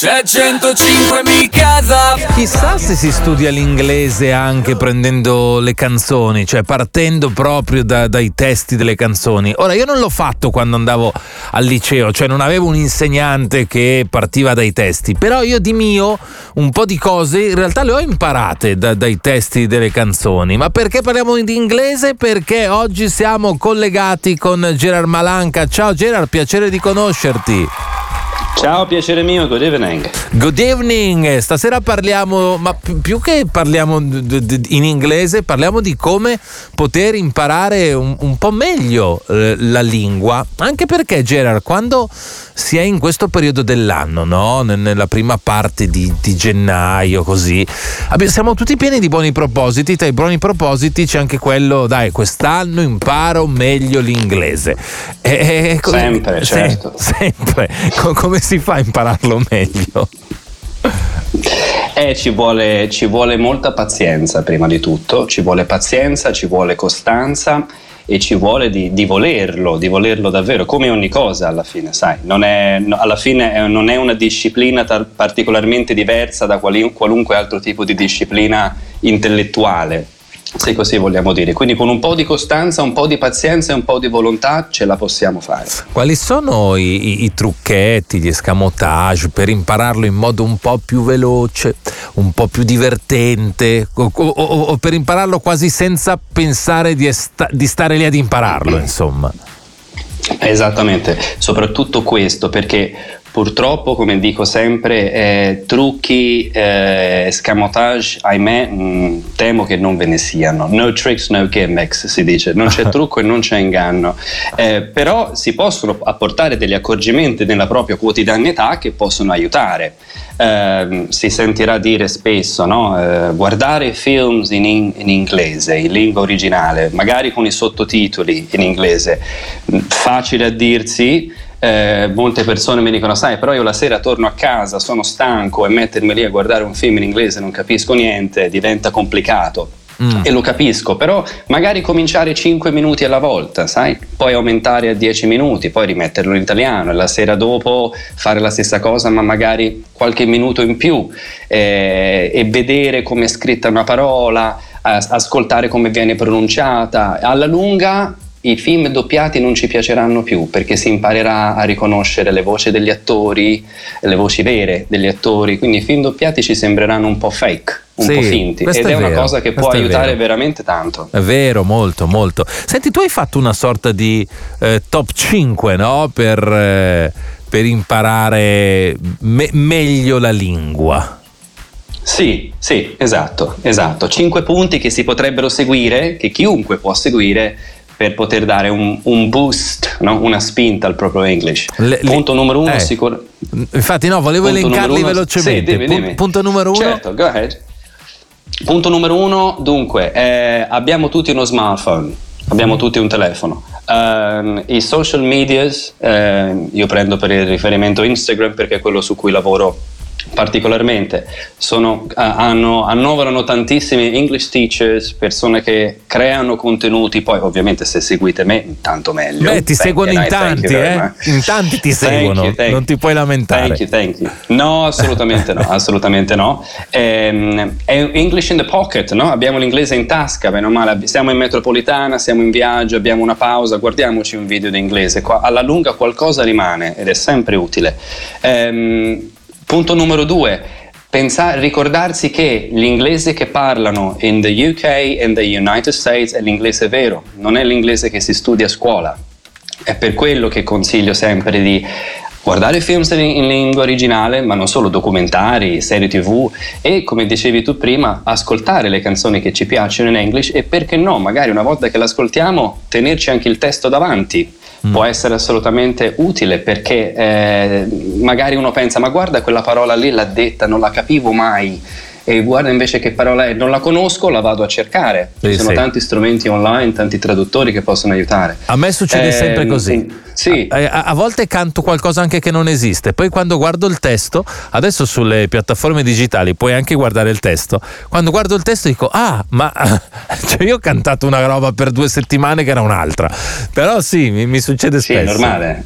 C'è 105 mi casa. Chissà se si studia l'inglese anche prendendo le canzoni, cioè partendo proprio da, dai testi delle canzoni. Ora, io non l'ho fatto quando andavo al liceo, cioè non avevo un insegnante che partiva dai testi, però io di mio un po' di cose in realtà le ho imparate da, dai testi delle canzoni. Ma perché parliamo di inglese? Perché oggi siamo collegati con Gerard Malanca. Ciao Gerard, piacere di conoscerti. Ciao, piacere mio, good evening. Good evening, stasera parliamo, ma più che parliamo in inglese, parliamo di come poter imparare un, un po' meglio eh, la lingua, anche perché Gerard, quando si è in questo periodo dell'anno, no? nella prima parte di, di gennaio, così, siamo tutti pieni di buoni propositi, tra i buoni propositi c'è anche quello, dai, quest'anno imparo meglio l'inglese. E, sempre, certo. Sempre, come si fa a impararlo meglio? Eh, ci vuole, ci vuole molta pazienza prima di tutto, ci vuole pazienza, ci vuole costanza e ci vuole di, di, volerlo, di volerlo davvero, come ogni cosa alla fine, sai, non è, alla fine è, non è una disciplina tar- particolarmente diversa da quali, qualunque altro tipo di disciplina intellettuale se così vogliamo dire. Quindi con un po' di costanza, un po' di pazienza e un po' di volontà ce la possiamo fare. Quali sono i, i, i trucchetti, gli escamotage per impararlo in modo un po' più veloce, un po' più divertente o, o, o per impararlo quasi senza pensare di, esta, di stare lì ad impararlo, insomma? Esattamente, soprattutto questo perché purtroppo, come dico sempre, eh, trucchi, eh, scamotage, ahimè, mh, mm, temo che non ve ne siano. No tricks, no gimmicks, si dice. Non c'è trucco e non c'è inganno. Eh, però si possono apportare degli accorgimenti nella propria quotidianità che possono aiutare. Eh, si sentirà dire spesso, no? Eh, guardare films in, in, in, inglese, in lingua originale, magari con i sottotitoli in inglese. Facile a dirsi, eh, molte persone mi dicono, sai, però io la sera torno a casa, sono stanco e mettermi lì a guardare un film in inglese non capisco niente, diventa complicato. Mm. E lo capisco, però magari cominciare 5 minuti alla volta, sai? Poi aumentare a 10 minuti, poi rimetterlo in italiano e la sera dopo fare la stessa cosa, ma magari qualche minuto in più eh, e vedere come è scritta una parola, ascoltare come viene pronunciata. Alla lunga i film doppiati non ci piaceranno più perché si imparerà a riconoscere le voci degli attori, le voci vere degli attori, quindi i film doppiati ci sembreranno un po' fake, un sì, po' finti ed è, è una cosa che può aiutare veramente tanto. È vero, molto, molto. Senti, tu hai fatto una sorta di eh, top 5 no? per, eh, per imparare me- meglio la lingua. Sì, sì, esatto, esatto. Cinque punti che si potrebbero seguire, che chiunque può seguire per poter dare un, un boost, no? una spinta al proprio English. Le, punto le, numero uno, eh, sicuro. Infatti, no, volevo punto elencarli velocemente. Sì, dimmi, dimmi. Punto numero uno. Certo, go ahead. Punto numero uno, dunque, eh, abbiamo tutti uno smartphone, abbiamo mm. tutti un telefono. Uh, I social media, uh, io prendo per il riferimento Instagram perché è quello su cui lavoro particolarmente sono, hanno, annoverano tantissimi English teachers, persone che creano contenuti, poi ovviamente se seguite me tanto meglio. Beh, ti thank seguono in tanti, eh? in tanti ti seguono, you, non ti puoi lamentare. Thank you, thank you. No, assolutamente no, assolutamente no. Um, è English in the pocket, no? abbiamo l'inglese in tasca, bene o male, siamo in metropolitana, siamo in viaggio, abbiamo una pausa, guardiamoci un video di inglese, alla lunga qualcosa rimane ed è sempre utile. Um, Punto numero due, pensare, ricordarsi che l'inglese che parlano in the UK in the United States è l'inglese vero, non è l'inglese che si studia a scuola. È per quello che consiglio sempre di guardare film in lingua originale, ma non solo documentari, serie tv e come dicevi tu prima, ascoltare le canzoni che ci piacciono in English e perché no, magari una volta che l'ascoltiamo, tenerci anche il testo davanti mm. può essere assolutamente utile perché eh, magari uno pensa ma guarda quella parola lì l'ha detta, non la capivo mai e guarda invece che parola è, non la conosco, la vado a cercare. Ci sono sì. tanti strumenti online, tanti traduttori che possono aiutare. A me succede eh, sempre così. Sì. A, a, volte canto qualcosa anche che non esiste, poi quando guardo il testo, adesso sulle piattaforme digitali puoi anche guardare il testo, quando guardo il testo dico ah ma cioè io ho cantato una roba per due settimane che era un'altra, però sì mi, mi succede spesso. Sì, è normale.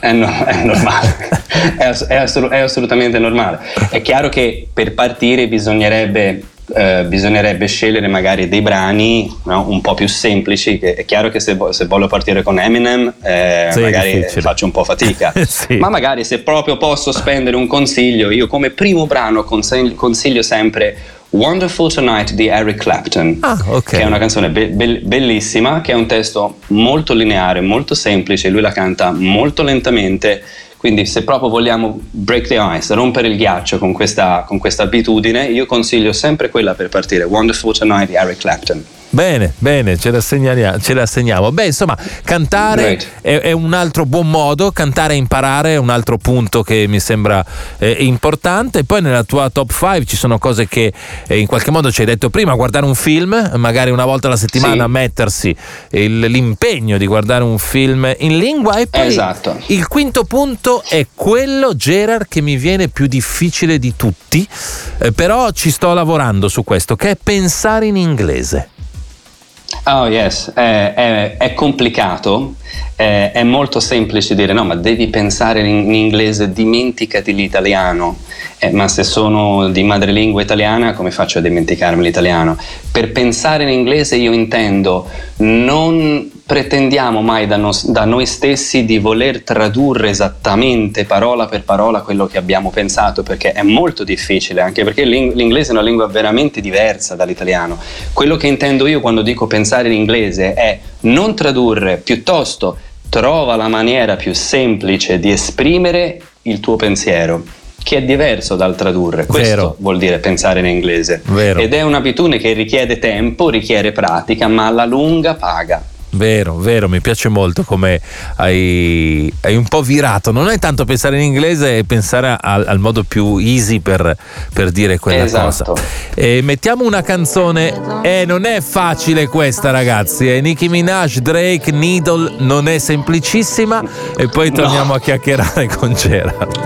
È, no, è normale, è, ass- è, assol- è assolutamente normale. È chiaro che per partire bisognerebbe eh, bisognerebbe scegliere magari dei brani no, un po' più semplici. Che è chiaro che se, se voglio partire con Eminem, eh, sì, magari faccio un po' fatica. sì. Ma magari se proprio posso spendere un consiglio, io come primo brano consiglio, consiglio sempre Wonderful Tonight di Eric Clapton, ah, okay. che è una canzone be- be- bellissima, che è un testo molto lineare, molto semplice, lui la canta molto lentamente quindi se proprio vogliamo break the ice, rompere il ghiaccio con questa, con questa abitudine, io consiglio sempre quella per partire, Wonderful Tonight di Eric Clapton. Bene, bene, ce la, ce la segniamo. Beh, insomma, cantare è, è, un altro buon modo, cantare e imparare è un altro punto che mi sembra eh, importante. Poi nella tua top 5 ci sono cose che eh, in qualche modo ci hai detto prima, guardare un film, magari una volta alla settimana sì. mettersi il, l'impegno di guardare un film in lingua e poi esatto. il quinto punto è quello, Gerard, che mi viene più difficile di tutti, eh, però ci sto lavorando su questo, che è pensare in inglese. Oh yes, è, è, è complicato, è, è, molto semplice dire no, ma devi pensare in, in inglese, dimenticati l'italiano, eh, ma se sono di madrelingua italiana come faccio a dimenticarmi l'italiano? Per pensare in inglese io intendo non pretendiamo mai da, no, da, noi stessi di voler tradurre esattamente parola per parola quello che abbiamo pensato, perché è molto difficile, anche perché l'inglese è una lingua veramente diversa dall'italiano. Quello che intendo io quando dico pensare in inglese è non tradurre, piuttosto trova la maniera più semplice di esprimere il tuo pensiero che è diverso dal tradurre. Questo Vero. vuol dire pensare in inglese. Vero. Ed è un'abitudine che richiede tempo, richiede pratica, ma alla lunga paga. Vero, vero, mi piace molto come hai, hai, un po' virato. Non è tanto pensare in inglese, è pensare al, al modo più easy per, per dire quella esatto. cosa. E mettiamo una canzone. Eh, non è facile questa, ragazzi. È Nicki Minaj, Drake, Needle, non è semplicissima. E poi torniamo no. a chiacchierare con Gerard.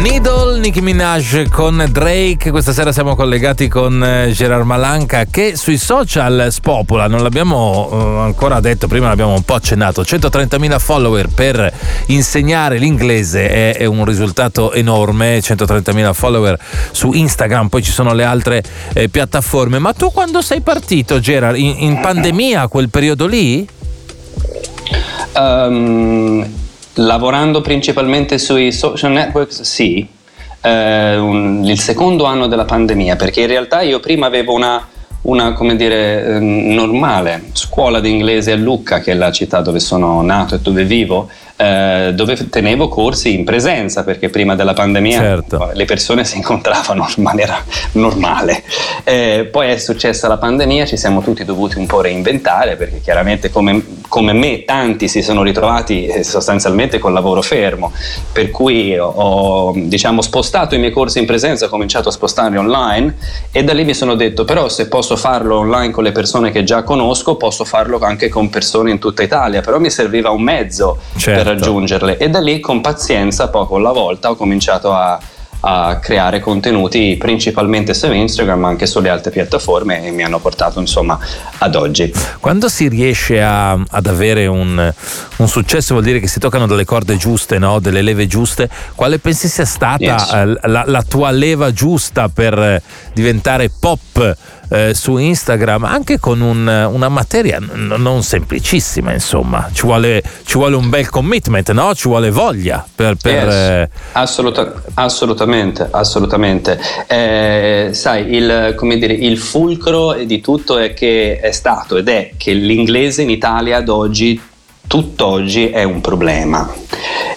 Needle, Nicki Minaj con Drake. Questa sera siamo collegati con eh, Gerard Malanca che sui social spopola, non l'abbiamo uh, ancora detto, prima l'abbiamo un po' accennato. 130.000 follower per insegnare l'inglese è, è un risultato enorme. 130.000 follower su Instagram, poi ci sono le altre eh, piattaforme. Ma tu quando sei partito, Gerard? In, in pandemia, quel periodo lì? Um, Lavorando principalmente sui social networks, sì. Eh, un, il secondo anno della pandemia, perché in realtà io prima avevo una, una come dire, eh, normale scuola di inglese a Lucca, che è la città dove sono nato e dove vivo, eh, dove tenevo corsi in presenza perché prima della pandemia certo. le persone si incontravano in maniera normale. Eh, poi è successa la pandemia, ci siamo tutti dovuti un po' reinventare perché chiaramente come, come me tanti si sono ritrovati eh, sostanzialmente col lavoro fermo, per cui ho, ho diciamo, spostato i miei corsi in presenza, ho cominciato a spostarli online e da lì mi sono detto però se posso farlo online con le persone che già conosco posso farlo anche con persone in tutta Italia, però mi serviva un mezzo certo. per raggiungerle e da lì con pazienza poco alla volta ho cominciato a, a creare contenuti principalmente su Instagram ma anche sulle altre piattaforme e mi hanno portato insomma ad oggi. Quando si riesce a, ad avere un, un, successo vuol dire che si toccano delle corde giuste, no? delle leve giuste, quale pensi sia stata yes. Eh, la, la tua leva giusta per diventare pop? Eh, su Instagram anche con un, una materia n- non semplicissima insomma ci vuole, ci vuole, un bel commitment no? ci vuole voglia per, per yes. eh... Assoluta- assolutamente assolutamente eh, sai il, dire, il fulcro di tutto è che è stato ed è che l'inglese in Italia ad oggi tutt'oggi è un problema.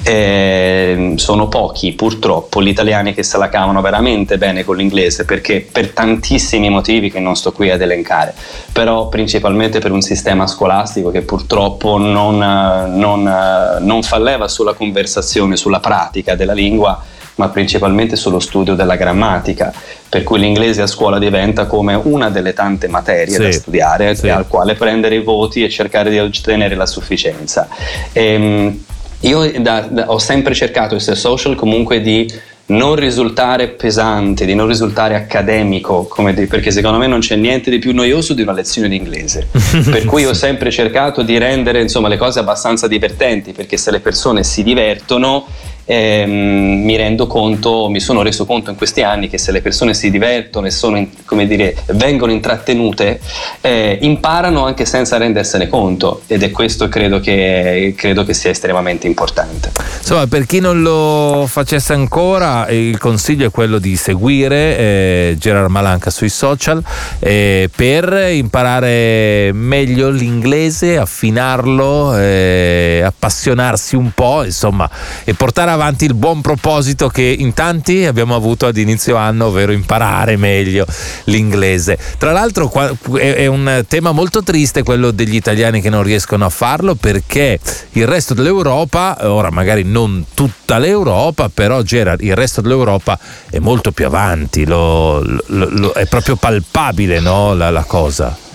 Eh, sono pochi purtroppo gli italiani che se la cavano veramente bene con l'inglese perché per tantissimi motivi che non sto qui ad elencare, però principalmente per un sistema scolastico che purtroppo non, non, non fa leva sulla conversazione, sulla pratica della lingua ma principalmente sullo studio della grammatica, per cui l'inglese a scuola diventa come una delle tante materie sì, da studiare, sì. al quale prendere i voti e cercare di ottenere la sufficienza. E, ehm, io da, da, ho sempre cercato queste social comunque di non risultare pesante, di non risultare accademico, di, perché secondo me non c'è niente di più noioso di una lezione di inglese. per cui ho sempre cercato di rendere insomma, le cose abbastanza divertenti, perché se le persone si divertono ehm, mi rendo conto, mi sono reso conto in questi anni che se le persone si divertono e sono, come dire, vengono intrattenute, eh, imparano anche senza rendersene conto ed è questo credo che, credo che sia estremamente importante. Insomma, per chi non lo facesse ancora, il consiglio è quello di seguire eh, Gerard Malanca sui social eh, per imparare meglio l'inglese, affinarlo, eh, appassionarsi un po', insomma, e portare avanti il buon proposito che in tanti abbiamo avuto ad inizio anno, ovvero imparare meglio l'inglese. Tra l'altro è un tema molto triste quello degli italiani che non riescono a farlo perché il resto dell'Europa, ora magari non tutta l'Europa, però Gerard, il resto dell'Europa è molto più avanti, lo, lo, lo, è proprio palpabile no, la, la cosa.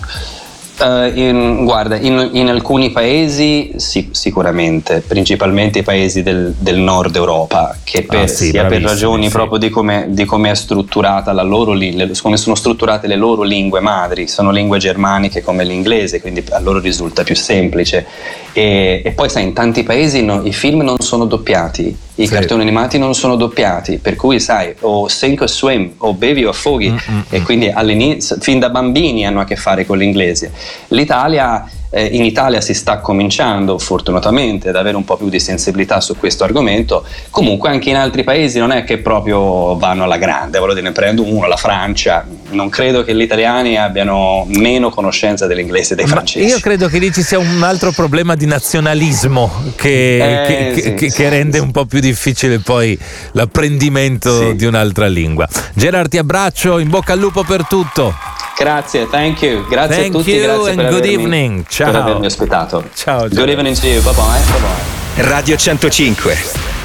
Uh, in, guarda, in, in, alcuni paesi sì, sicuramente, principalmente i paesi del, del nord Europa, che per, ah, sì, per ragioni sì. proprio di come, di come, è strutturata la loro le, come sono strutturate le loro lingue madri, sono lingue germaniche come l'inglese, quindi a loro risulta più semplice. E, e poi sai, in tanti paesi no, i film non sono doppiati, i sì. cartoni animati non sono doppiati, per cui sai, o sink o swim, o bevi o affoghi, mm-hmm. e quindi all'inizio, fin da bambini hanno a che fare con l'inglese. L'Italia eh, in Italia si sta cominciando fortunatamente ad avere un po' più di sensibilità su questo argomento, comunque anche in altri paesi non è che proprio vanno alla grande, voglio dire, ne prendo uno, la Francia, non credo che gli italiani abbiano meno conoscenza dell'inglese dei Ma francesi. Io credo che lì ci sia un altro problema di nazionalismo che, eh, che, sì, che, sì, che rende sì. un po' più difficile poi l'apprendimento di un'altra lingua. Gerard ti abbraccio, in bocca al lupo per tutto. Grazie, thank you. Grazie thank a tutti. You grazie and good evening. Ciao. per avermi ospitato. Ciao. Good evening to you. Bye bye. bye, bye. Radio 105.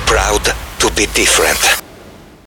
Proud to be different.